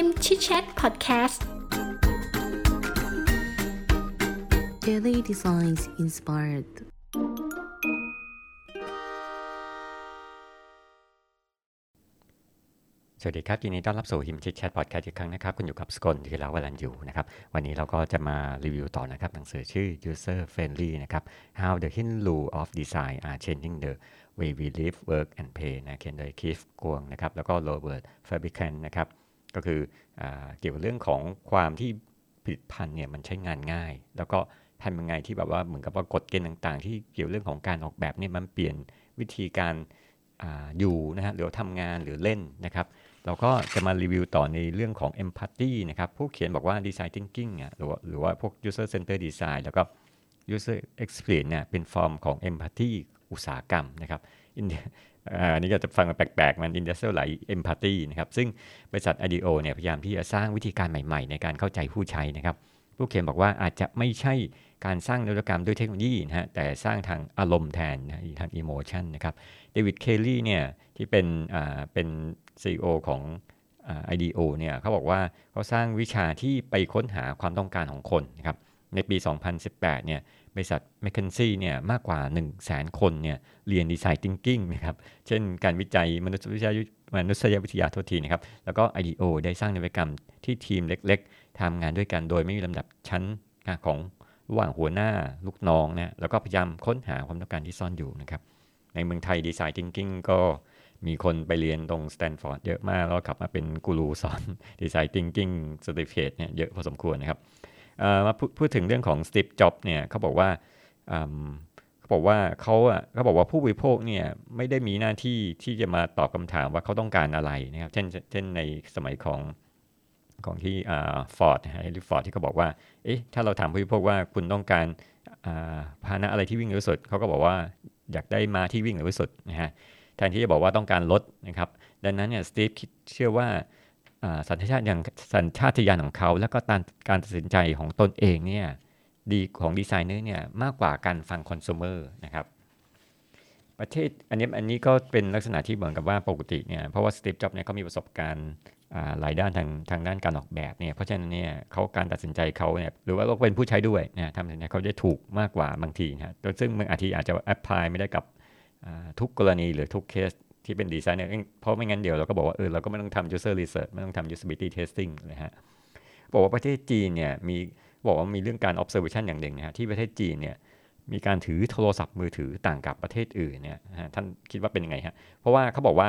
ฮิมชิดแชทพอดแคสต์ Daily Designs Inspired สวัสดีครับยินดีต้อนรับสู่ฮิมชิดแชทพอดแคสต์อีกครั้งนะครับ คุณอยู่กับสกลที่เราวลันอยู่นะครับ วันนี้เราก็จะมารีวิวต่อนะครับ หนังสือชื่อ User Friendly นะครับ How the Hidden Rule of Design are Changing the Way We Live Work and Play นะเขียนโดยคีฟกวงนะครับ แล้วก็โรเบิร์ตฟาบิคันนะครับ ก็คืออเกี่ยวกับเรื่องของความที่ผลิตภัณฑ์เนี่ยมันใช้งานง่าย แล้วก็ทำยังไงที่แบบว่าเหมือนกับว่ากฎเกณฑ์ต่างๆ ที่เกี่ยวเรื่องของการออกแบบเนี่ยมันเปลี่ยนวิธีการออยู่นะฮะหรือทำงานหรือเล่นนะครับ เราก็จะมารีวิวต่อในเรื่องของ empathy นะครับผู้เขียนบอกว่า design thinking อะหรือว่าหรือว่าพวก user center design แล้วก็ user experience เนี่ยเป็นฟอร์มของ empathy อุตสาหกรรมนะครับ อันนี้ก็จะฟังแปลกๆ มัน industrial หลาย empathy นะครับ ซึ่งบริษัท IDEO เนี่ยพยายามที่จะสร้างวิธีการใหม่ๆ ในการเข้าใจผู้ใช้นะครับ ผู้เขียนบอกว่าอาจจะไม่ใช่การสร้างนวัตกรรมด้วยเทคโนโลยีนะฮะ แต่สร้างทางอารมณ์แทนนะทาง emotion นะครับ เดวิด เคลลี่เนี่ยที่เป็นอ่าเป็น CEO ของอ่า IDEO เนี่ยเขาบอกว่าเขาสร้างวิชาที่ไปค้นหาความต้องการของคนนะครับ ในปี 2018 เนี่ย บริษัท m c k เ n นซี่เนี่ยมากกว่า 1 0 0 0 0แสนคนเนี่ยเรียน design thinking นะครับ เช่นการวิจัยมนุษยวิทยามนุษยวิทยาโทษทีนะครับ แล้วก็ IDEO ได้สร้างนวัตกรรมที่ทีมเล็กๆทำงานด้วยกันโดยไม่มีลำดับชั้นของระหว่างหัวหน้าลูกน้องนะแล้วก็พยายามค้นหาความต้องการที่ซ่อนอยู่นะครับ ในเมืองไทย design thinking ก็มีคนไปเรียนตรงสแตนฟอร์ดเยอะมาก แล้วกลับมาเป็นกูรูสอนdesign thinking certificate เนี่ยเยอะพอสมควรนะครับ มาพูดถึงเรื่องของสตีฟจ็อบเนี่ยเขาบอกว่าเขาบอกว่าเขาอะเขาบอกว่าผู้บริโภคเนี่ยไม่ได้มีหน้าที่ที่จะมาตอบคำถามว่าเขาต้องการอะไรนะครับเช่นเช่นในสมัยของของที่ฟอร์ดเฮนรี่ฟอร์ดที่เขาบอกว่าเอ๊ะถ้าเราถามผู้บริโภคว่าคุณต้องการพาหนะอะไรที่วิ่งเร็วสุดเขาก็บอกว่าอยากได้ม้าที่วิ่งเร็วสุดนะฮะแทนที่จะบอกว่าต้องการรถนะครับดังนั้นเนี่ยสตีฟคิดเชื่อว่า สัญชาติอย่างสัญชาตญาณของเขา แล้วก็การการตัดสินใจของตนเองเนี่ยดีของดีไซเนอร์เนี่ยมากกว่าการฟังคอน sumer นะครับประเทศอันนี้อันนี้ก็เป็นลักษณะที่เหมือนกับว่าปกติเนี่ยเพราะว่าสตีฟจ็อบเนี่ยเขามีประสบการณ์หลายด้านทางทางด้านการออกแบบเนี่ยเพราะฉะนั้นเนี่ยเขาการตัดสินใจเขาเนี่ยหรือว่าเขาเป็นผู้ใช้ด้วยนะทำเนี่ยเขาจะถูกมากกว่าบางทีนะซึ่งบางทีอาจจะแอพพลายไม่ได้กับทุกกรณีหรือทุกเคส ที่เป็นดีไซเนอร์เพราะไม่งั้นเดี๋ยวเราก็บอกว่าเออเราก็ไม่ต้องทำ user research ไม่ต้องทำ usability testing นะฮะบอกว่าประเทศจีนเนี่ยมีบอกว่ามีเรื่องการ observation อย่างหนึ่งนะฮะที่ประเทศจีนเนี่ยมีการถือโทรศัพท์มือถือต่างกับประเทศอื่นเนี่ยท่านคิดว่าเป็นยังไงฮะเพราะว่าเขาบอกว่า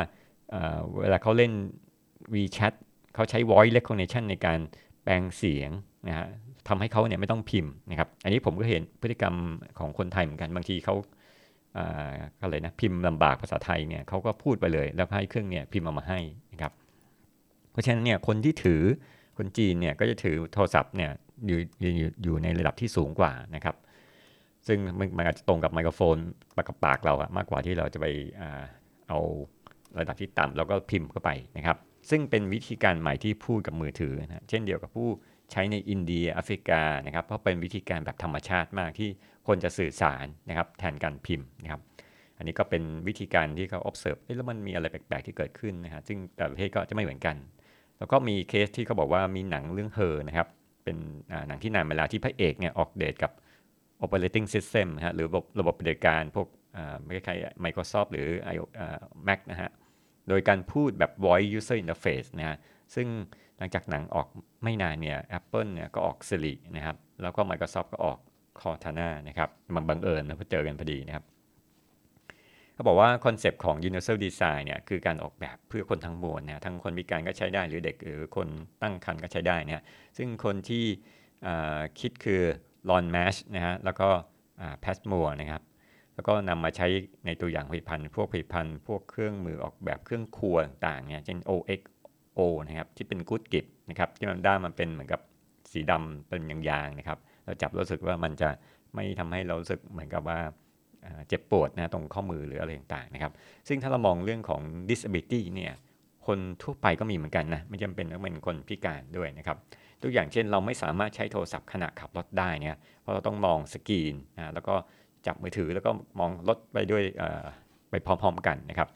เวลาเขาเล่น WeChat เขาใช้ voice recognition ในการแปลงเสียงนะฮะทำให้เขาเนี่ยไม่ต้องพิมพ์นะครับ อันนี้ผมก็เห็นพฤติกรรมของคนไทยเหมือนกัน บางทีเขา อะไรนะพิมพ์ลำบากภาษาไทยเนี่ยเขาก็พูดไปเลย แล้วให้เครื่องเนี่ยพิมพ์ออกมาให้นะครับ เพราะฉะนั้นเนี่ยคนที่ถือคนจีนเนี่ยก็จะถือโทรศัพท์เนี่ยอยู่อยู่อยู่ในระดับที่สูงกว่านะครับ ซึ่งมันอาจจะตรงกับไมโครโฟนปากกับปากเราอะมากกว่าที่เราจะไปเอาระดับที่ต่ำแล้วก็พิมพ์เข้าไปนะครับ ซึ่งเป็นวิธีการใหม่ที่พูดกับมือถือนะเช่นเดียวกับผู้ใช้ในอินเดียแอฟริกานะครับ เพราะเป็นวิธีการแบบธรรมชาติมากที่ คนจะสื่อสารนะครับแทนการพิมพ์นะครับ อันนี้ก็เป็นวิธีการที่เขา observe แล้วมันมีอะไรแปลกๆที่เกิดขึ้นนะฮะซึ่งแต่ประเทศก็จะไม่เหมือนกัน แล้วก็มีเคสที่เขาบอกว่ามีหนังเรื่องเฮอนะครับ เป็นหนังที่นานเวลาที่พระเอกเนี่ยออกเดทกับ operating system ฮะหรือระบบระบบปฏิบัติการพวกไม่คล้ายๆ Microsoft หรือ Mac นะฮะ โดยการพูดแบบ voice user interface นะฮะ ซึ่งหลังจากหนังออกไม่นานเนี่ย Apple เนี่ยก็ออก Siri นะครับ แล้วก็ Microsoft ก็ออก Cortana นะครับมันบังเอิญนะเพเจอกันพอดีนะครับเขาบอกว่าคอนเซปต์ของ universal design เนี่ยคือการออกแบบเพื่อคนทั้งมวลนะทั้งคนพิการก็ใช้ได้หรือเด็กหรือคนตั้งครรภ์ก็ใช้ได้นะซึ่งคนที่คิดคือลอนแมชนะฮะแล้วก็แพสมัวนะครับแล้วก็นำมาใช้ในตัวอย่างผลิตภัณฑ์ พวกผลิตภัณฑ์ พวกเครื่องมือออกแบบเครื่องครัวต่างๆเนี่ยเช่น OXO นะครับที่เป็นกู๊ดกิฟนะครับที่มันด้านมันเป็นเหมือนกับสีดำเป็นยางๆนะครับ เราจับรู้สึกว่ามันจะไม่ทำให้เรารู้สึกเหมือนกับว่าเจ็บปวดนะตรงข้อมือหรืออะไรต่างๆนะครับ ซึ่งถ้าเรามองเรื่องของ disability เนี่ยคนทั่วไปก็มีเหมือนกันนะไม่จำเป็นต้องเป็นคนพิการด้วยนะครับตัวอย่างเช่นเราไม่สามารถใช้โทรศัพท์ขณะขับรถได้เนี่ยเพราะเราต้องมองสกรีนนะแล้วก็จับมือถือแล้วก็มองรถไปด้วยไปพร้อมๆกันนะครับ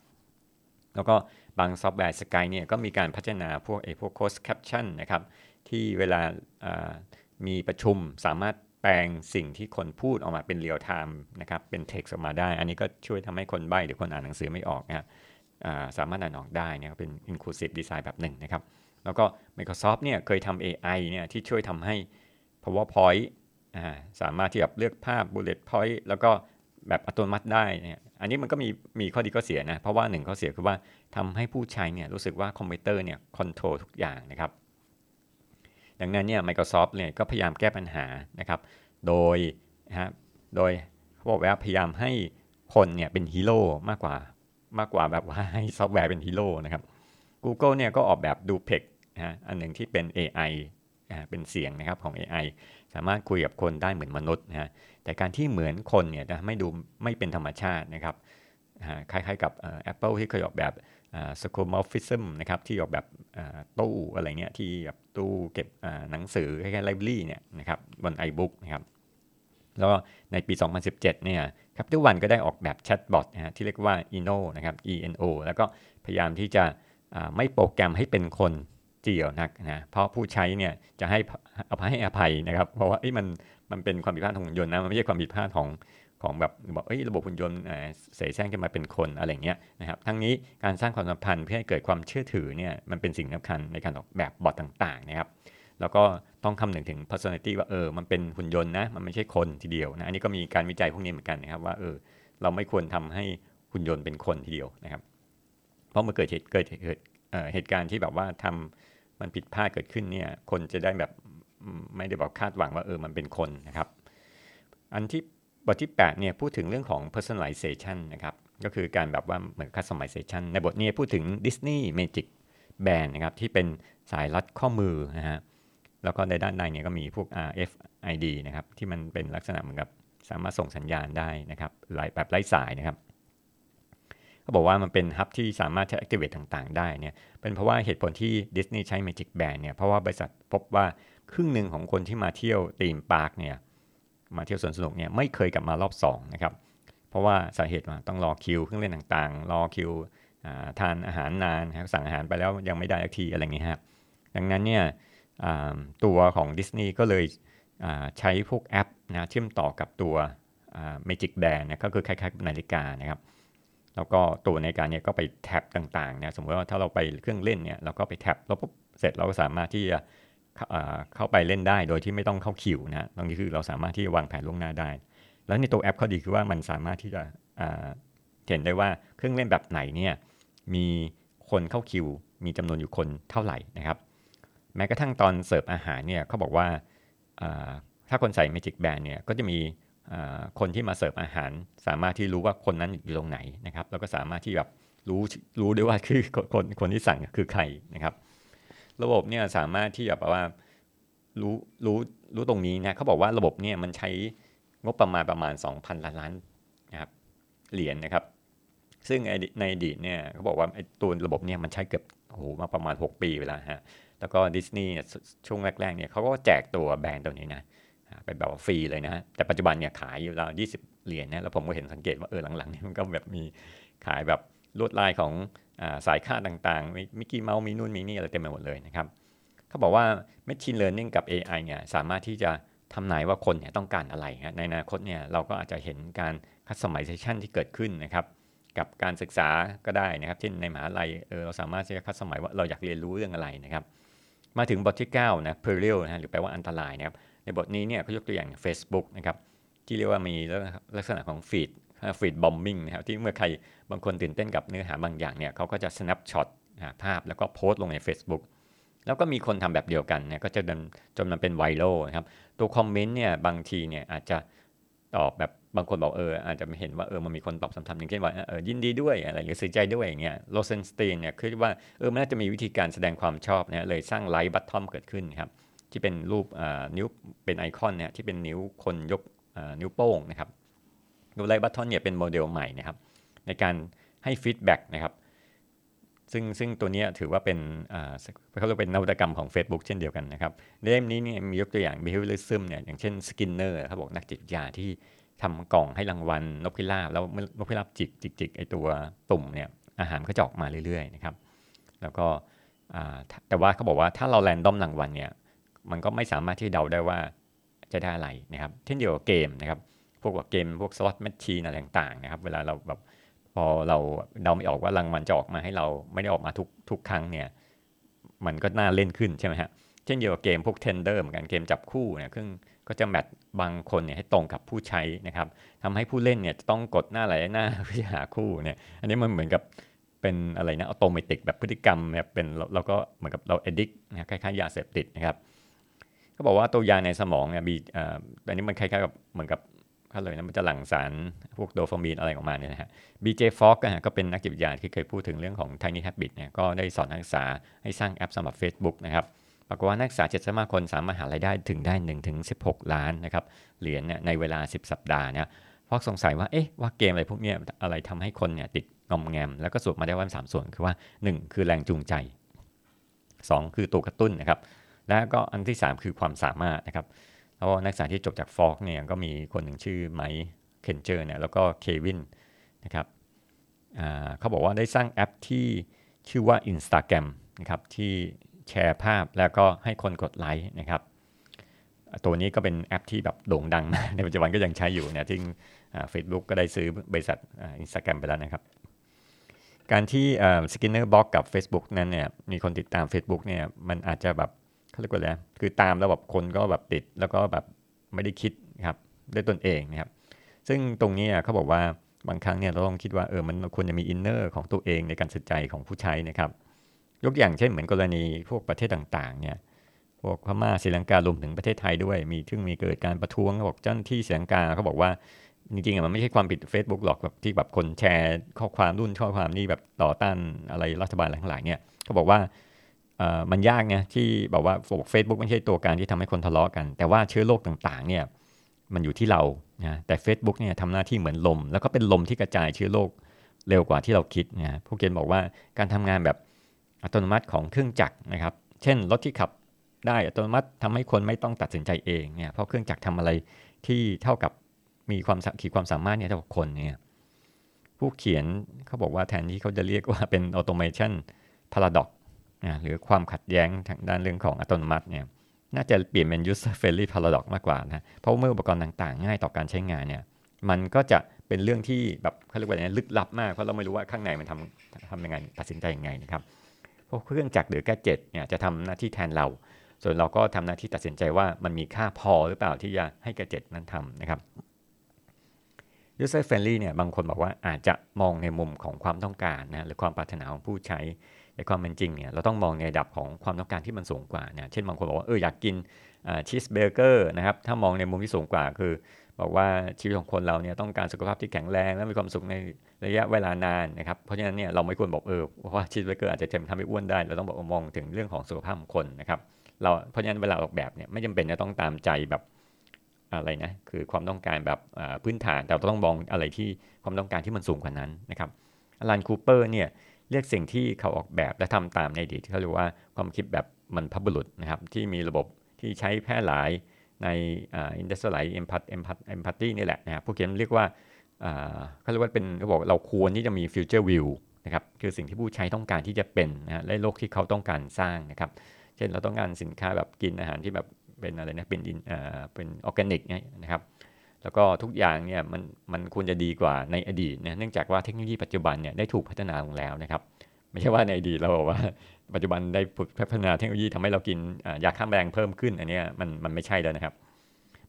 แล้วก็บางซอฟต์แวร์ Skype เนี่ยก็มีการพัฒนาพวกไอ้พวก closed caption นะครับที่เวลา มีประชุมสามารถแปลงสิ่งที่คนพูดออกมาเป็น real time นะครับเป็น text ออกมาได้ อันนี้ก็ช่วยทำให้คนใบ้หรือคนอ่านหนังสือไม่ออกนะครับสามารถอ่านออกได้เนี่ยเป็น inclusive design แบบหนึ่งนะครับ แล้วก็ Microsoft เนี่ยเคยทำ AI เนี่ยที่ช่วยทำให้ PowerPoint สามารถที่จะเลือกภาพ bullet point แล้วก็แบบอัตโนมัติได้เนี่ย อันนี้มันก็มีมีข้อดีข้อเสียนะ เพราะว่าหนึ่งข้อเสียคือว่าทำให้ผู้ใช้เนี่ยรู้สึกว่าคอมพิวเตอร์เนี่ย control ทุกอย่างนะครับ ดังนั้นเนี่ย Microsoft เนี่ยก็พยายามแก้ปัญหานะครับ โดยนะฮะโดยเขาบอกว่าพยายามให้คนเนี่ยเป็นฮีโร่มากกว่ามากกว่าแบบว่าให้ซอฟต์แวร์เป็นฮีโร่นะครับ Google เนี่ยก็ออกแบบ Duplex นะฮะอันหนึ่งที่เป็น AI นะเป็นเสียงนะครับของ AI สามารถคุยกับคนได้เหมือนมนุษย์นะฮะแต่การที่เหมือนคนเนี่ยจะไม่ดูไม่เป็นธรรมชาตินะครับคล้ายๆกับ Apple ที่เคยออกแบบ skeuomorphism นะครับที่ออกแบบตู้อะไรเงี้ยที่แบบ ตู้เก็บหนังสือคล้ายๆไลบรารีเนี่ยนะครับบน iBook นะครับแล้วในปี 2017 เนี่ยครับทุกวันก็ได้ออกแบบแชทบอทนะฮะที่เรียกว่า Eno นะครับ ENO แล้วก็พยายามที่จะไม่โปรแกรมให้เป็นคนเจียวนักนะเพราะผู้ใช้เนี่ยจะให้อภัยให้อภัยนะครับ เพราะว่ามันมันเป็นความผิดพลาดของหุ่นยนต์นะมันไม่ใช่ความผิดพลาดของ ของแบบบอกเอ้ยระบบหุ่นยนต์เสแสร้งขึ้นมาเป็นคนอะไรเงี้ยนะครับทั้งนี้การสร้างความสัมพันธ์เพื่อให้เกิดความเชื่อถือเนี่ยมันเป็นสิ่งสำคัญในการออกแบบบอทต่างๆนะครับแล้วก็ต้องคำนึงถึง personality ว่าเออมันเป็นหุ่นยนต์นะมันไม่ใช่คนทีเดียวนะอันนี้ก็มีการวิจัยพวกนี้เหมือนกันนะครับว่าเออเราไม่ควรทำให้หุ่นยนต์เป็นคนทีเดียวนะครับ เพราะเมื่อเกิดเหตุเกิดเหตุการณ์ที่แบบว่าทำมันผิดพลาดเกิดขึ้นเนี่ยคนจะได้แบบไม่ได้บอกคาดหวังว่าเออมันเป็นคนนะครับ อันที่ บทที่8เนี่ยพูดถึงเรื่องของ personalization นะครับก็คือการแบบว่าเหมือน customization ในบทนี้พูดถึง Disney Magic Band นะครับที่เป็นสายรัดข้อมือนะฮะแล้วก็ในด้านในเนี่ยก็มีพวก RFID นะครับที่มันเป็นลักษณะเหมือนกับสามารถส่งสัญญาณได้นะครับแบบไร้สายนะครับเขาบอกว่ามันเป็นฮับที่สามารถจะ activate ต่างๆ ได้เนี่ยเป็นเพราะว่าเหตุผลที่ Disney ใช้ Magic Band เนี่ยเพราะว่าบริษัทพบว่าครึ่งหนึ่งของคนที่มาเที่ยวตีมปาร์คเนี่ย มาเที่ยวสวนสนุกเนี่ยไม่เคยกลับมารอบ2นะครับเพราะว่าสาเหตุมาต้องรอคิวเครื่องเล่นต่างๆ รอคิวทานอาหารนานครับสั่งอาหารไปแล้วยังไม่ได้อทีอะไรเงี้ยครับดังนั้นเนี่ยตัวของดิสนีย์ก็เลยใช้พวกแอปนะเชื่อมต่อกับตัว Magic Band นะก็คือคล้ายๆนาฬิกานะครับแล้วก็ตัวนาฬิกาเนี่ยก็ไปแท็บต่างๆนะสมมติว่าถ้าเราไปเครื่องเล่นเนี่ยเราก็ไปแท็บแล้วปุ๊บเสร็จเราก็สามารถที่จะ เข้าไปเล่นได้โดยที่ไม่ต้องเข้าคิวนะตรงนี้คือเราสามารถที่จะวางแผนล่วงหน้าได้ แล้วในตัวแอปข้อดีคือว่ามันสามารถที่จะเห็นได้ว่าเครื่องเล่นแบบไหนเนี่ยมีคนเข้าคิว มีจำนวนอยู่คนเท่าไหร่นะครับ แม้กระทั่งตอนเสิร์ฟอาหารเนี่ยเขาบอกว่าถ้าคนใส่ Magic Band เนี่ยก็จะมีคนที่มาเสิร์ฟอาหาร สามารถที่รู้ว่าคนนั้นอยู่ตรงไหนนะครับ แล้วก็สามารถที่แบบรู้รู้ได้ว่าคือคนคนที่สั่งคือใครนะครับ ระบบเนี่ยสามารถที่จะแบบว่ารู้รู้รู้ตรงนี้นะเขาบอกว่าระบบเนี่ยมันใช้งบประมาณประมาณ 2,000 ล้านล้านนะครับเหรียญนนะครับ ซึ่งในอดีตเนี่ยเขาบอกว่าไอ้ตัวระบบเนี่ยมันใช้เกือบโอ้โหมาประมาณ 6 ปีเวลาฮะแล้วก็ดิสนีย์ช่วงแรกๆเนี่ยเขาก็แจกตัวแบรนด์ตัวนี้นะเป็นแบบฟรีเลยนะแต่ปัจจุบันเนี่ยขายอยู่ราว20 เหรียญนะแล้วผมก็เห็นสังเกตว่าเออหลังๆนี่มันก็แบบมีขายแบบลวดลายของ สายค่าต่างๆมิกกี้เมาส์มีนู่นมีนี่อะไรเต็มไปหมดเลยนะครับเขาบอกว่า Machine Learning กับ AI เนี่ยสามารถที่จะทำนายว่าคนเนี่ยต้องการอะไรในอนาคตเนี่ยเราก็อาจจะเห็นการ customization ที่เกิดขึ้นนะครับกับการศึกษาก็ได้นะครับ เช่นในมหาลัยเออเราสามารถที่จะคัดสมัยว่าเราอยากเรียนรู้เรื่องอะไรนะครับ มาถึงบทที่9นะ peril นะหรือแปลว่าอันตรายนะครับ ในบทนี้เนี่ยเขายกตัวอย่าง Facebook นะครับ ที่เรียกว่ามีลักษณะของฟีด ฟีดบอมบิงนะครับที่เมื่อใครบางคนตื่นเต้นกับเนื้อหาบางอย่างเนี่ยเขาก็จะ snapshot ภาพแล้วก็โพสต์ลงใน Facebook แล้วก็มีคนทำแบบเดียวกันเนี่ยก็จะจนนมันเป็นไวรัลนะครับ ตัวคอมเมนต์เนี่ยบางทีเนี่ยอาจจะตอบแบบบางคนบอกเอออาจจะไม่เห็นว่าเออมันมีคนตอบซ้ำๆอย่างเช่นว่าเออยินดีด้วยอะไรหรือเสียใจด้วยอย่างเงี้ย Rosenstein เนี่ยคือว่าเออมันน่าจะมีวิธีการแสดงความชอบนี่ยเลยสร้าง like button เกิดขึ้นครับที่เป็นรูปนิ้วเป็นไอคอนเนี่ยที่เป็นนิ้วคนยกนิ้วโป้งนะครับ ดู like button เนี่ยเป็นโมเดลใหม่นะครับในการให้ feedback นะครับซึ่งซึ่งตัวนี้ถือว่าเป็นเขาเรียกเป็นนวัตกรรมของ Facebook เช่นเดียวกันนะครับเล่มนี้เนี่ยมียกตัวอย่าง behaviorism เนี่ยอย่างเช่น Skinner เขาบอกนักจิตวิทยาที่ทำกล่องให้รางวัลนกพิราบแล้วนกพิราบจิกจิกจิกไอตัวตุ่มเนี่ยอาหารก็จะออกมาเรื่อยๆนะครับแล้วก็แต่ว่าเขาบอกว่าถ้าเรา random รางวัลเนี่ยมันก็ไม่สามารถที่เดาได้ว่าจะได้อะไรนะครับเช่นเดียวกับเกมนะครับ พวกเกมพวก slot machine อะไรต่างๆนะครับ เวลาเราแบบพอเราเดาไม่ออกว่ารางวัลจะออกมาให้เราไม่ได้ออกมาทุกทุกครั้งเนี่ย มันก็น่าเล่นขึ้นใช่ไหมฮะเช่นเดียวกับเกมพวก Tinder เหมือนกันเกมจับคู่เนี่ยซึ่งก็จะ match บางคนเนี่ยให้ตรงกับผู้ใช้นะครับทำให้ผู้เล่นเนี่ยจะต้องกดหน้าไหลหน้าเพื่อหาคู่เนี่ย อันนี้มันเหมือนกับเป็นอะไรนะอัตโนมัติแบบพฤติกรรมเนี่ยเป็นเราก็เหมือนกับเรา addict นะคล้ายๆยาเสพติดนะครับเขาบอกว่าตัวยาในสมองเนี่ยมีอันนี้มันคล้ายๆกับเหมือนกับ เขาเลยนะมันจะหลั่งสารพวกโดฟามีนอะไรออกมาเนี่ยนะฮะบีเจฟ็อกก็เป็นนักจิตวิทยาที่เคยพูดถึงเรื่องของ Tiny Habit เนี่ยก็ได้สอนนักศึกษาให้สร้างแอปสำหรับ Facebook นะครับปรากฏว่านักศึกษาเจ็ดสมาคนสามารถหารายได้ถึงได้1ถึง16 ล้านนะครับเหรียญเนี่ยในเวลา 10 สัปดาห์เนี่ยพอกสงสัยว่าเอ๊ะว่าเกมอะไรพวกนี้อะไรทำให้คนเนี่ยติดงอมแงม แล้วก็สรุปมาได้ว่าสามส่วนคือว่า 1 คือแรงจูงใจ 2 คือตัวกระตุ้นนะครับและก็อันที่ 3 คือความสามารถนะครับ แล้วนักศึกษาที่จบจาก Fogg เนี่ยก็มีคนหนึ่งชื่อ Mike Krieger เนี่ยแล้วก็เควินนะครับเขาบอกว่าได้สร้างแอปที่ชื่อว่า Instagram นะครับที่แชร์ภาพแล้วก็ให้คนกดไลค์นะครับ ตัวนี้ก็เป็นแอปที่แบบโด่งดัง ในปัจจุบันก็ยังใช้อยู่เนี่ยที่เฟซบุ๊กก็ได้ซื้อบริษัทอินสตาแกรมไปแล้วนะครับ การที่ Skinner box กับ Facebook นั้นเนี่ยมีคนติดตาม Facebook เนี่ยมันอาจจะแบบ เขาเรียกว่าอะไรคือตามแล้วแบบคนก็แบบติด แล้วก็แบบไม่ได้คิดครับด้วยตนเองนะครับ ซึ่งตรงนี้เขาบอกว่าบางครั้งเนี่ยเราต้องคิดว่าเออมันควรจะมี inner ของตัวเองในการสนใจของผู้ใช้นะครับ ยกอย่างเช่นเหมือนกรณีพวกประเทศต่างๆเนี่ยพวกพม่าศรีลังการวมถึงประเทศไทยด้วย มีทึ่งมีเกิดการประท้วงบอกเจ้าหน้าที่ศรีลังกาเขาบอกว่าจริงๆมันไม่ใช่ความผิด Facebook หรอกแบบที่แบบคนแชร์ข้อความรุ่นข้อความนี่แบบต่อต้านอะไรรัฐบาลอะไรทั้งหลายเนี่ยเขาบอกว่า มันยากไงที่บอกว่าเฟซบุ๊กไม่ใช่ตัวการที่ทำให้คนทะเลาะกัน แต่ว่าเชื้อโรคต่างๆเนี่ยมันอยู่ที่เรานะแต่ Facebook เนี่ยทำหน้าที่เหมือนลม แล้วก็เป็นลมที่กระจายเชื้อโรคเร็วกว่าที่เราคิดนะพวกเกณฑ์บอกว่าการทำงานแบบอัตโนมัติของเครื่องจักรนะครับ เช่นรถที่ขับได้อัตโนมัติทำให้คนไม่ต้องตัดสินใจเองเนี่ยเพราะเครื่องจักรทำอะไรที่เท่ากับมีความขีดความสามารถเนี่ยเท่ากับคนเนี่ยผู้เขียนเขาบอกว่าแทนที่เขาจะเรียกว่าเป็น automation paradox หรือความขัดแย้งทางด้านเรื่องของอัตโนมัติเนี่ยน่าจะเปลี่ยนเป็น user friendly paradox มากกว่านะเพราะเมื่ออุปกรณ์ต่างๆ ง่ายต่อการใช้งานเนี่ยมันก็จะเป็นเรื่องที่แบบเขาเรียกว่าอะไรลึกลับมากเพราะเราไม่รู้ว่าข้างในมันทำทำยังไงตัดสินใจยังไงนะครับพวกเครื่องจักรหรือ gadget เนี่ยจะทำหน้าที่แทนเรา ส่วนเราก็ทำหน้าที่ตัดสินใจว่ามันมีค่าพอหรือเปล่าที่จะให้แกจิตนั้นทำนะครับ user friendly เนี่ยบางคนบอกว่าอาจจะมองในมุมของความต้องการนะหรือความปรารถนาของผู้ใช้ แต่ความเป็นจริงเนี่ยเราต้องมองในระดับของความต้องการที่มันสูงกว่าเนี่ยเช่นบางคนบอกว่าเอออยากกินชีสเบเกอร์นะครับถ้ามองในมุมที่สูงกว่าคือ บอกว่าชีวิตของคนเราเนี่ยต้องการสุขภาพที่แข็งแรงและมีความสุขในระยะเวลานานนะครับเพราะฉะนั้นเนี่ยเราไม่ควรบอกเออว่า cheeseburger อาจจะทำให้อ้วนได้ เราต้องบอกมองถึงเรื่องของสุขภาพของคนนะครับเราเพราะฉะนั้นเวลาออกแบบเนี่ยไม่จำเป็นจะต้องตามใจแบบอะไรนะคือความต้องการแบบพื้นฐานแต่เราต้องมองอะไรที่ความต้องการที่มันสูงกว่านั้นนะครับ Alan Cooper เนี่ย เรียกสิ่งที่เขาออกแบบและทำตามในอดีตที่เขาเรียกว่าความคิดแบบมันพับบุรุษนะครับ ที่มีระบบที่ใช้แพร่หลายใน industrial empath empath empathy นี่แหละนะครับผู้เขียนเรียกว่าเขาเรียกว่าเป็นเขาบอกเราควรที่จะมีฟิวเจอร์วิวนะครับคือสิ่งที่ผู้ใช้ต้องการที่จะเป็นนะและโลกที่เขาต้องการสร้างนะครับ เช่นเราต้องการสินค้าแบบกินอาหารที่แบบเป็นอะไรนะเป็นเป็นออร์แกนิกนะครับ แล้วก็ทุกอย่างเนี่ยมันมันควรจะดีกว่าในอดีตนะเนื่องจากว่าเทคโนโลยีปัจจุบันเนี่ยได้ถูกพัฒนาลงแล้วนะครับ ไม่ใช่ว่าในอดีตเราบอกว่าปัจจุบันได้ถูกพัฒนาเทคโนโลยีทำให้เรากินยาฆ่าแมลงเพิ่มขึ้นอันนี้มันมันไม่ใช่แล้วนะครับ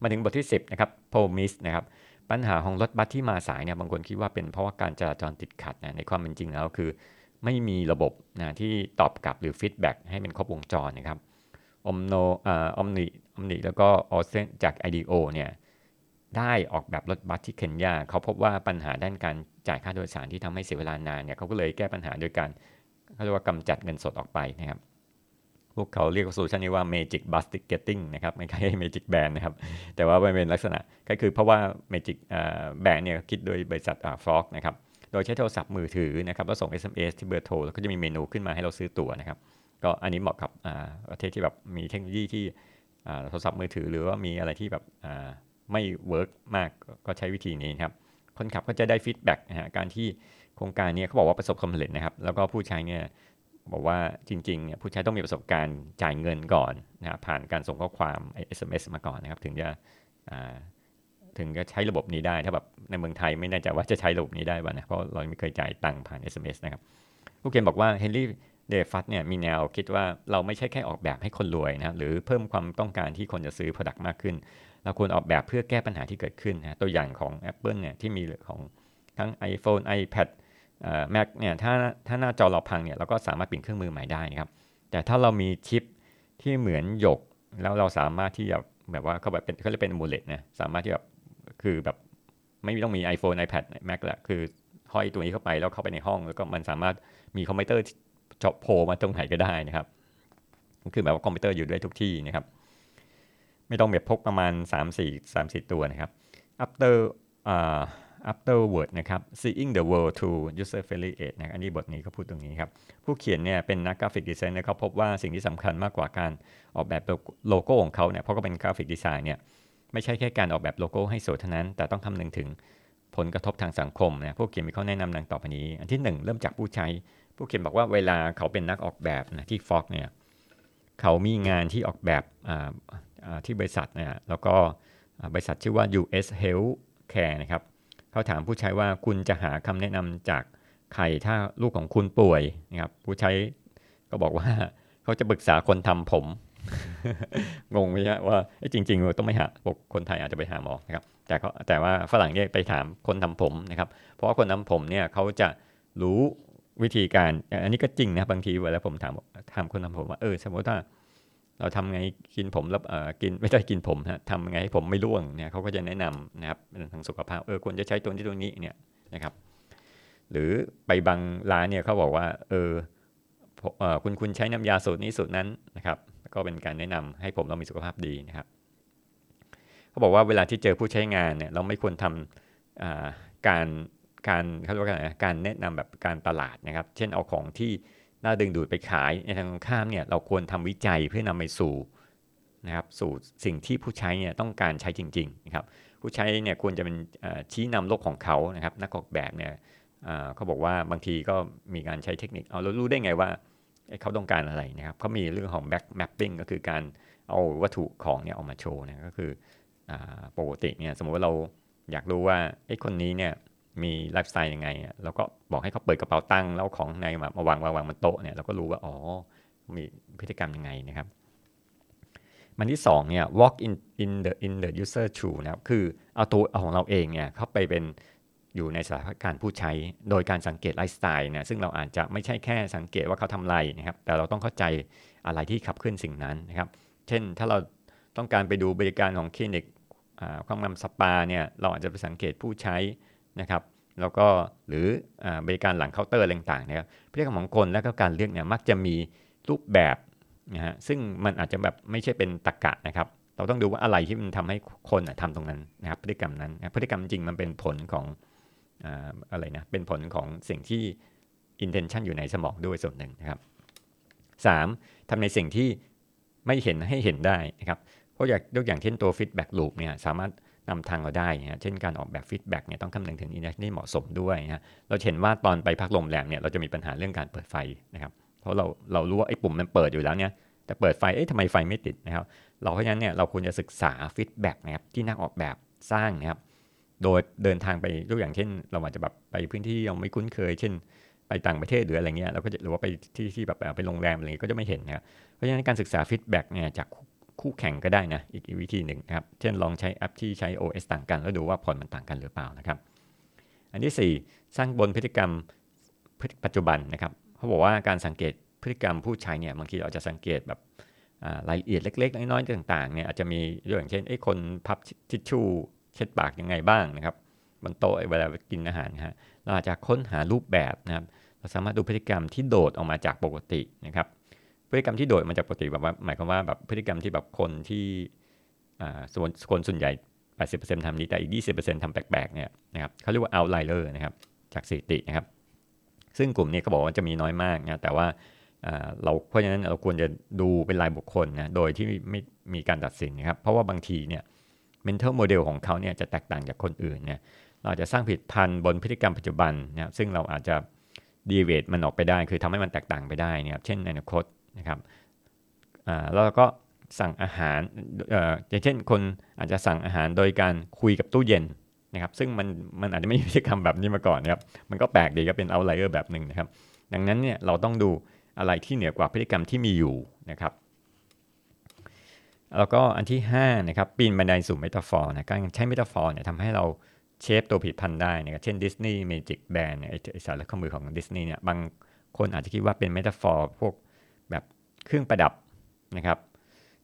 มาถึงบทที่ 10นะครับ Promise นะครับปัญหาของรถบัสที่มาสายเนี่ยบางคนคิดว่าเป็นเพราะว่าการจราจรติดขัดนะในความเป็นจริงแล้วคือ ไม่มีระบบนะที่ตอบกลับหรือ feedback ให้เป็นครบวงจรนะครับอมโนอ่าอมนิอมนิแล้วก็ออเซนจาก IDEO เนี่ย ได้ออกแบบรถบัสที่เคนยาเขาพบว่าปัญหาด้านการจ่ายค่าโดยสารที่ทำให้เสียเวลานานเนี่ยเขาก็เลยแก้ปัญหาโดยการเขาเรียกว่ากำจัดเงินสดออกไปนะครับ พวกเขาเรียก solution นี้ว่า Magic Bus Ticketing นะครับไม่ใช่ Magic Band นะครับ แต่ว่าเป็นลักษณะก็คือเพราะว่า Magic Band เนี่ยคิดโดยบริษัท Frog นะครับโดยใช้โทรศัพท์มือถือนะครับแล้วส่ง SMS ที่เบอร์โทรแล้วก็จะมีเมนูขึ้นมาให้เราซื้อตั๋วนะครับก็อันนี้เหมาะกับประเทศที่แบบมีเทคโนโลยีที่โทรศัพท์มือถือหรือว่ามีอะไรที่แบบ ไม่ work มากก็ใช้วิธีนี้ครับคนขับก็จะได้ feedback นะฮะการที่โครงการนี้เขาบอกว่าประสบความสำเร็จนะครับ แล้วก็ผู้ใช้เนี่ยบอกว่าจริงๆเนี่ยผู้ใช้ต้องมีประสบการณ์จ่ายเงินก่อนนะผ่านการส่งข้อความ SMS มาก่อนนะครับ ถึงจะถึงจะใช้ระบบนี้ได้ถ้าแบบในเมืองไทยไม่แน่ใจว่าจะใช้ระบบนี้ได้บ้างนะเพราะเราไม่เคยจ่ายตังค์ผ่าน SMS นะครับผู้เขียนบอกว่าเฮนรี่เดฟัตเนี่ยมีแนวคิดว่าเราไม่ใช่แค่ออกแบบให้คนรวยนะหรือเพิ่มความต้องการที่คนจะซื้อผลิตมากขึ้น เราควรออกแบบเพื่อแก้ปัญหาที่เกิดขึ้นนะตัวอย่างของ Apple เนี่ยที่มีของทั้ง iPhone iPad Mac เนี่ยถ้าถ้าหน้าจอเราพังเนี่ยเราก็สามารถเปลี่ยนเครื่องมือใหม่ได้นะครับ แต่ถ้าเรามีชิปที่เหมือนหยก แล้วเราสามารถที่จะแบบว่าเขาแบบเป็นเขาเรียกเป็น amulet นะสามารถที่แบบคือแบบไม่ต้องมี iPhone iPad Mac แหละคือห้อยตัวนี้เข้าไปแล้วเข้าไปในห้อง แล้วก็มันสามารถมีคอมพิวเตอร์จบโผล่มาตรงไหนก็ได้นะครับคือแบบว่าคอมพิวเตอร์อยู่ด้วยทุกที่นะครับ ไม่ต้องแบบพกประมาณ 3 4 3 4 ตัวนะครับ after uh, afterword นะครับ seeing the world through user friendly eyes นะอันนี้บทนี้เขาพูดตรงนี้ครับ ผู้เขียนเนี่ยเป็นนักกราฟิกดีไซน์นะเขาพบว่าสิ่งที่สำคัญมากกว่าการออกแบบโลโก้ของเขาเนี่ยเพราะก็เป็นกราฟิกดีไซน์เนี่ยไม่ใช่แค่การออกแบบโลโก้ให้สวยเท่านั้น แต่ต้องคำนึงถึงผลกระทบทางสังคมนะผู้เขียนมีข้อแนะนำดังต่อไปนี้ อันที่ 1 เริ่มจากผู้ใช้ ผู้เขียนบอกว่าเวลาเขาเป็นนักออกแบบนะที่ frog เนี่ยเขามีงานที่ออกแบบ ที่บริษัทเนี่ยแล้วก็บริษัทชื่อว่า US Health Care นะครับเขาถามผู้ใช้ว่าคุณจะหาคำแนะนำจากใครถ้าลูกของคุณป่วยนะครับผู้ใช้ก็บอกว่าเขาจะปรึกษาคนทำผม งงไหมฮะว่าจริงๆต้องไม่หาพวกคนไทยอาจจะไปหาหมอนะครับแต่ก็แต่ว่าฝรั่งเนี่ยไปถามคนทำผมนะครับ เพราะว่าคนทำผมเนี่ยเขาจะรู้วิธีการ อันนี้ก็จริงนะบางทีเวลาผมถามถามคนทำผมว่าเออสมมติว่า เราทำไงกินผมแล้วกินไม่ได้กินผมนะทำไงให้ผมไม่ร่วงเนี่ยเขาก็จะแนะนำนะครับทางสุขภาพเออควรจะใช้ตัวนี้ตัวนี้เนี่ยนะครับ หรือไปบางร้านเนี่ยเขาบอกว่าเออคุณคุณใช้น้ำยาสูตรนี้สูตรนั้นนะครับ ก็เป็นการแนะนำให้ผมเรามีสุขภาพดีนะครับเขาบอกว่าเวลาที่เจอผู้ใช้งานเนี่ยเราไม่ควรทำการการเขาเรียกว่าอะไรการแนะนำแบบการตลาดนะครับ เช่นเอาของที่ น่าดึงดูดไปขายในทางตรงข้ามเนี่ยเราควรทำวิจัยเพื่อนำไปสู่นะครับสู่สิ่งที่ผู้ใช้เนี่ยต้องการใช้จริงๆนะครับผู้ใช้เนี่ยควรจะเป็นชี้นำโลกของเขานะครับนักออกแบบเนี่ยเขาบอกว่าบางทีก็มีการใช้เทคนิคเอาเรารู้ได้ไงว่าเขาต้องการอะไรนะครับเขามีเรื่องของ back mapping ก็คือการเอาวัตถุของเนี่ยออกมาโชว์นะก็คือปกติเนี่ยสมมติว่าเราอยากรู้ว่าไอ้คนนี้เนี่ย มีไลฟ์สไตล์ยังไงเราก็บอกให้เขาเปิดกระเป๋าตังค์แล้วของในมามาวางวางวางบนโต๊ะเนี่ยเราก็รู้ว่าอ๋อมีพฤติกรรมยังไงนะครับ มันที่2เนี่ย walk in in the in the user shoe นะครับคือเอาตัวของเราเองเนี่ยเข้าไปเป็นอยู่ในสถานการณ์ผู้ใช้ โดยการสังเกตไลฟ์สไตล์นี่ยซึ่งเราอาจจะไม่ใช่แค่สังเกตว่าเขาทำอะไรนะครับ แต่เราต้องเข้าใจอะไรที่ขับเคลื่อนสิ่งนั้นนะครับ เช่นถ้าเราต้องการไปดูบริการของคลินิกความงามสปาเนี่ยเราอาจจะไปสังเกตผู้ใช้ นะครับแล้วก็หรือบริการหลังเคาน์เตอร์ต่างๆนะครับพฤติกรรมของคนและก็การเลือกเนี่ยมักจะมีรูปแบบนะฮะซึ่งมันอาจจะแบบไม่ใช่เป็นตรรกะนะครับ เราต้องดูว่าอะไรที่มันทำให้คนทำตรงนั้นนะครับพฤติกรรมนั้นพฤติกรรมจริงมันเป็นผลของอะไรนะเป็นผลของสิ่งที่ intention อยู่ในสมองด้วยส่วนหนึ่งนะครับ 3. ทำในสิ่งที่ไม่เห็นให้เห็นได้นะครับเพราะอยากยกอย่างเช่นตัว feedback loop เนี่ยสามารถ นำทางเราได้นะเช่นการออกแบบ feedback เนี่ยต้องคำนึงถึงอินเทอร์ที่เหมาะสมด้วยนะเราเห็นว่าตอนไปพักโรงแรมเนี่ยเราจะมีปัญหาเรื่องการเปิดไฟนะครับ เพราะเราเรารู้ว่าไอ้ปุ่มมันเปิดอยู่แล้วเนี่ยแต่เปิดไฟเอ๊ะทำไมไฟไม่ติดนะครับ เราเพราะฉะนั้นเนี่ยเราควรจะศึกษา feedback นะครับที่นักออกแบบสร้างนะครับ โดยเดินทางไปยกอย่างเช่น เราอาจจะแบบไปพื้นที่เราไม่คุ้นเคย เช่น ไปต่างประเทศหรืออะไรเงี้ยเราก็จะหรือว่าไปที่ที่แบบไปโรงแรมอะไรเงี้ยก็จะไม่เห็นนะครับเพราะฉะนั้นการศึกษา feedback เนี่ยจาก คู่แข่งก็ได้นะ อีกวิธีหนึ่งนะครับ เช่นลองใช้แอปที่ใช้ OS ต่างกัน แล้วดูว่าผลมันต่างกันหรือเปล่านะครับ อันที่ 4 สร้างบนพฤติกรรมปัจจุบันนะครับเขาบอกว่าการสังเกตพฤติกรรมผู้ใช้เนี่ยบางทีเราจะสังเกตแบบรายละเอียดเล็ก ๆ น้อยๆต่างๆเนี่ยอาจจะมีอย่างเช่นไอ้คนพับทิชชู่เช็ดปากยังไงบ้างนะครับบนโต๊ะเวลากินอาหารนะฮะเราอาจจะค้นหารูปแบบนะครับ เราสามารถดูพฤติกรรมที่โดดออกมาจากปกตินะครับ พฤติกรรมที่โดดมาจากปกติแบบว่าหมายความว่าแบบพฤติกรรมที่แบบคนที่ส่วนคนส่วนใหญ่ 80%ทำนี้แต่อีก 20%ทำแปลกๆเนี่ยนะครับเขาเรียกว่า outlier นะครับจากสถิตินะครับ ซึ่งกลุ่มนี้เขาบอกว่าจะมีน้อยมากนะแต่ว่าเราเพราะฉะนั้นเราควรจะดูเป็นรายบุคคลนะโดยที่ไม่มีการตัดสินนะครับ เพราะว่าบางทีเนี่ย mental model ของเขาเนี่ยจะแตกต่างจากคนอื่นเนี่ยเราอาจจะสร้างผิดพันธุ์บนพฤติกรรมปัจจุบันนะครับซึ่งเราอาจจะดีเวทมันออกไปได้ คือทำให้มันแตกต่างไปได้นะครับเช่นในอนาคต นะครับแล้วก็สั่งอาหารอย่างเช่นคนอาจจะสั่งอาหารโดยการคุยกับตู้เย็นนะครับ ซึ่งมันมันอาจจะไม่มีพฤติกรรมแบบนี้มาก่อนนะครับ มันก็แปลกดีก็เป็นเอาไลเออร์แบบหนึ่งนะครับ ดังนั้นเนี่ยเราต้องดูอะไรที่เหนือกว่าพฤติกรรมที่มีอยู่นะครับ แล้วก็อันที่5นะครับปีนบันไดสู่ metaphor นะการใช้ metaphor เนี่ยทำให้เรา shape ตัวผลิตภัณฑ์ได้นะครับ เช่น Disney MagicBand ไอ้สายข้อมือของดิสนีย์เนี่ยบางคนอาจจะคิดว่าเป็น metaphor พวก แบบเครื่องประดับนะครับ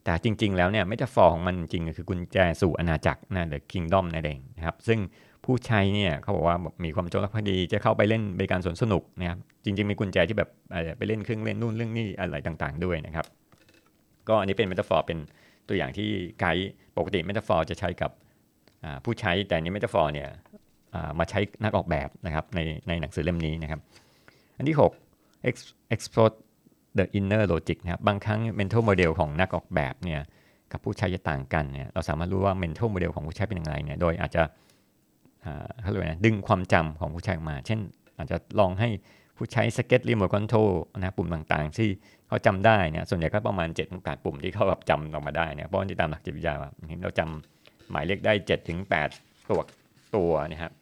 แต่จริง ๆ แล้วเนี่ย metaphor ของมันจริงคือกุญแจสู่อาณาจักรนะ the kingdom นั่นเองนะครับ ซึ่งผู้ใช้เนี่ยเขาบอกว่ามีความจงรักภักดีจะเข้าไปเล่นบริการสวนสนุกนะครับ จริง ๆ มีกุญแจที่แบบไปเล่นเครื่องเล่นนู่นเรื่องนี้อะไรต่างๆ ด้วยนะครับ ก็อันนี้เป็นเมตาฟอร์เป็นตัวอย่างที่ไกด์ปกติเมตาฟอร์จะใช้กับผู้ใช้แต่นี้เมตาฟอร์เนี่ยมาใช้นักออกแบบนะครับในในหนังสือเล่มนี้นะครับ อันที่ 6 explore the inner logic นะครับบางครั้ง mental model ของนักออกแบบเนี่ยกับผู้ใช้จะต่างกันเนี่ยเราสามารถรู้ว่า mental model ของผู้ใช้เป็นอย่างไรเนี่ยโดยอาจจะเขาเรียกว่าดึงความจำของผู้ใช้ออกมา เช่น อาจจะลองให้ผู้ใช้สเก็ตรีโมทคอนโทรลนะปุ่มต่างๆ ที่เขาจำได้เนี่ยส่วนใหญ่ก็ประมาณ7จ็ดถึงแปุ่มที่เขาแบบจำออกมาได้เนี่ยเพราะที่ตามหลักจิตวิทยาเราจำหมายเลขได้7จ็ถึงแตัวตัวนะครับ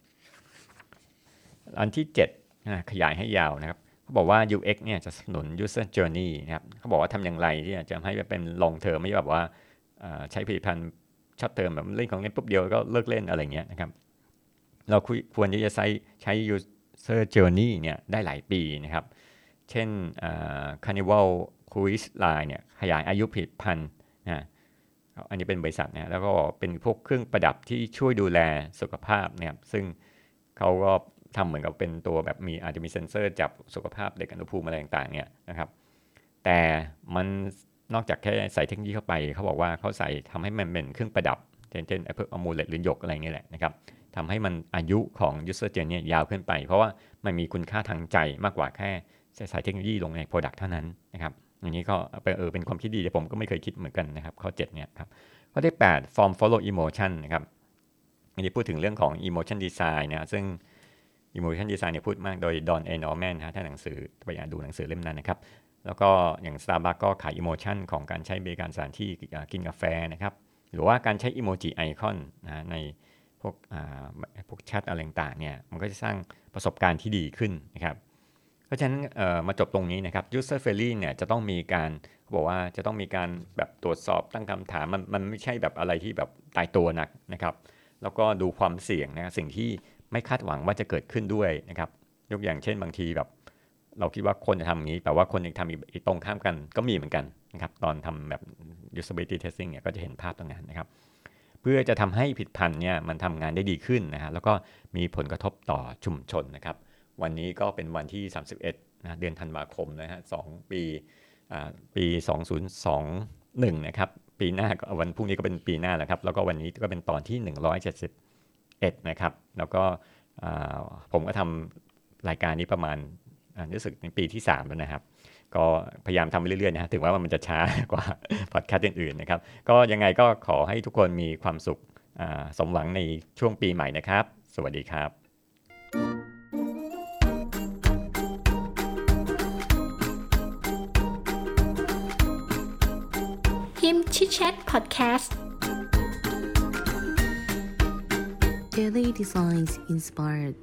อันที่7นะขยายให้ยาวนะครับ เขาบอกว่า UX เนี่ยจะสนุน user journey นะครับเขาบอกว่าทำอย่างไรที่จะทำให้เป็น long term ไม่แบบว่าใช้ผลิตภัณฑ์ short term แบบเล่นของเล่นปุ๊บเดียวก็เลิกเล่นอะไรเงี้ยนะครับเราควรที่จะใช้ใช้ user journey เนี่ยได้หลายปีนะครับ เช่น Carnival Cruise Line เนี่ยขยายอายุผลิตภัณฑ์นะอันนี้เป็นบริษัทนะแล้วก็เป็นพวกเครื่องประดับที่ช่วยดูแลสุขภาพนะครับซึ่งเขาก็ ทำเหมือนกับเป็นตัวแบบมีอาจจะมีเซ็นเซอร์จับสุขภาพเด็กอุณหภูมิอะไรต่างๆเนี่ยนะครับแต่มันนอกจากแค่ใส่เทคโนโลยีเข้าไป เขาบอกว่าเขาใส่ทำให้มันเป็นเครื่องประดับเช่นเช่นไอ้พวก amulet หรือหยกอะไรเงี้ยแหละนะครับทำให้มันอายุของ user journey ยาวขึ้นไป เพราะว่ามันมีคุณค่าทางใจมากกว่าแค่ใส่เทคโนโลยีลงใน Product เท่านั้นนะครับอย่างนี้ก็เออเป็นความคิดดีแต่ผมก็ไม่เคยคิดเหมือนกันนะครับ ข้อ 7 เนี่ยครับข้อที่ 8 form follow emotion นะครับอันนี้พูดถึงเรื่องของ emotion design นะซึ่ง emotion design เนี่ยพูดมากโดยดอนเอนอร์แมนนะถ้าหนังสือไปอ่านดูหนังสือเล่มนั้นนะครับ แล้วก็อย่าง Starbucks ก็ขาย emotion ของการใช้บริการสถานที่กินกาแฟนะครับ หรือว่าการใช้ emoji icon นะในพวกพวกแชทอะไรต่างเนี่ยมันก็จะสร้างประสบการณ์ที่ดีขึ้นนะครับ เพราะฉะนั้นมาจบตรงนี้นะครับ user friendly เนี่ยจะต้องมีการบอกว่าจะต้องมีการแบบตรวจสอบตั้งคำถามมันมันไม่ใช่แบบอะไรที่แบบตายตัวนักนะครับ แล้วก็ดูความเสี่ยงนะสิ่งที่ ไม่คาดหวังว่าจะเกิดขึ้นด้วยนะครับยกอย่างเช่นบางทีแบบ เราคิดว่าคนจะทำอย่างนี้ แต่ว่าคนยังทำอีกตรงข้ามกันก็มีเหมือนกันนะครับตอนทำแบบ usability testing เนี่ยก็จะเห็นภาพตรงนั้นนะครับ เพื่อจะทำให้ผิดพันธ์เนี่ยมันทำงานได้ดีขึ้นนะฮะแล้วก็มีผลกระทบต่อชุมชนนะครับ วันนี้ก็เป็นวันที่ 31นะเดือนธันวาคมนะฮะสปีปี 2021 นะครับ ปีหน้าวันพรุ่งนี้ก็เป็นปีหน้าแล้วครับ แล้วก็วันนี้ก็เป็นตอนที่ 11 นะครับ แล้วก็ผมก็ทำรายการนี้ประมาณรู้สึกเป็นปีที่ 3 แล้วนะครับ ก็พยายามทำไปเรื่อยๆนะถึงว่ามันจะช้ากว่าพอดแคสต์อื่นๆนะครับ ก็ยังไงก็ขอให้ทุกคนมีความสุขสมหวังในช่วงปีใหม่นะครับ สวัสดีครับิมชิดแชทพอดแคสต์ Daily Designs Inspired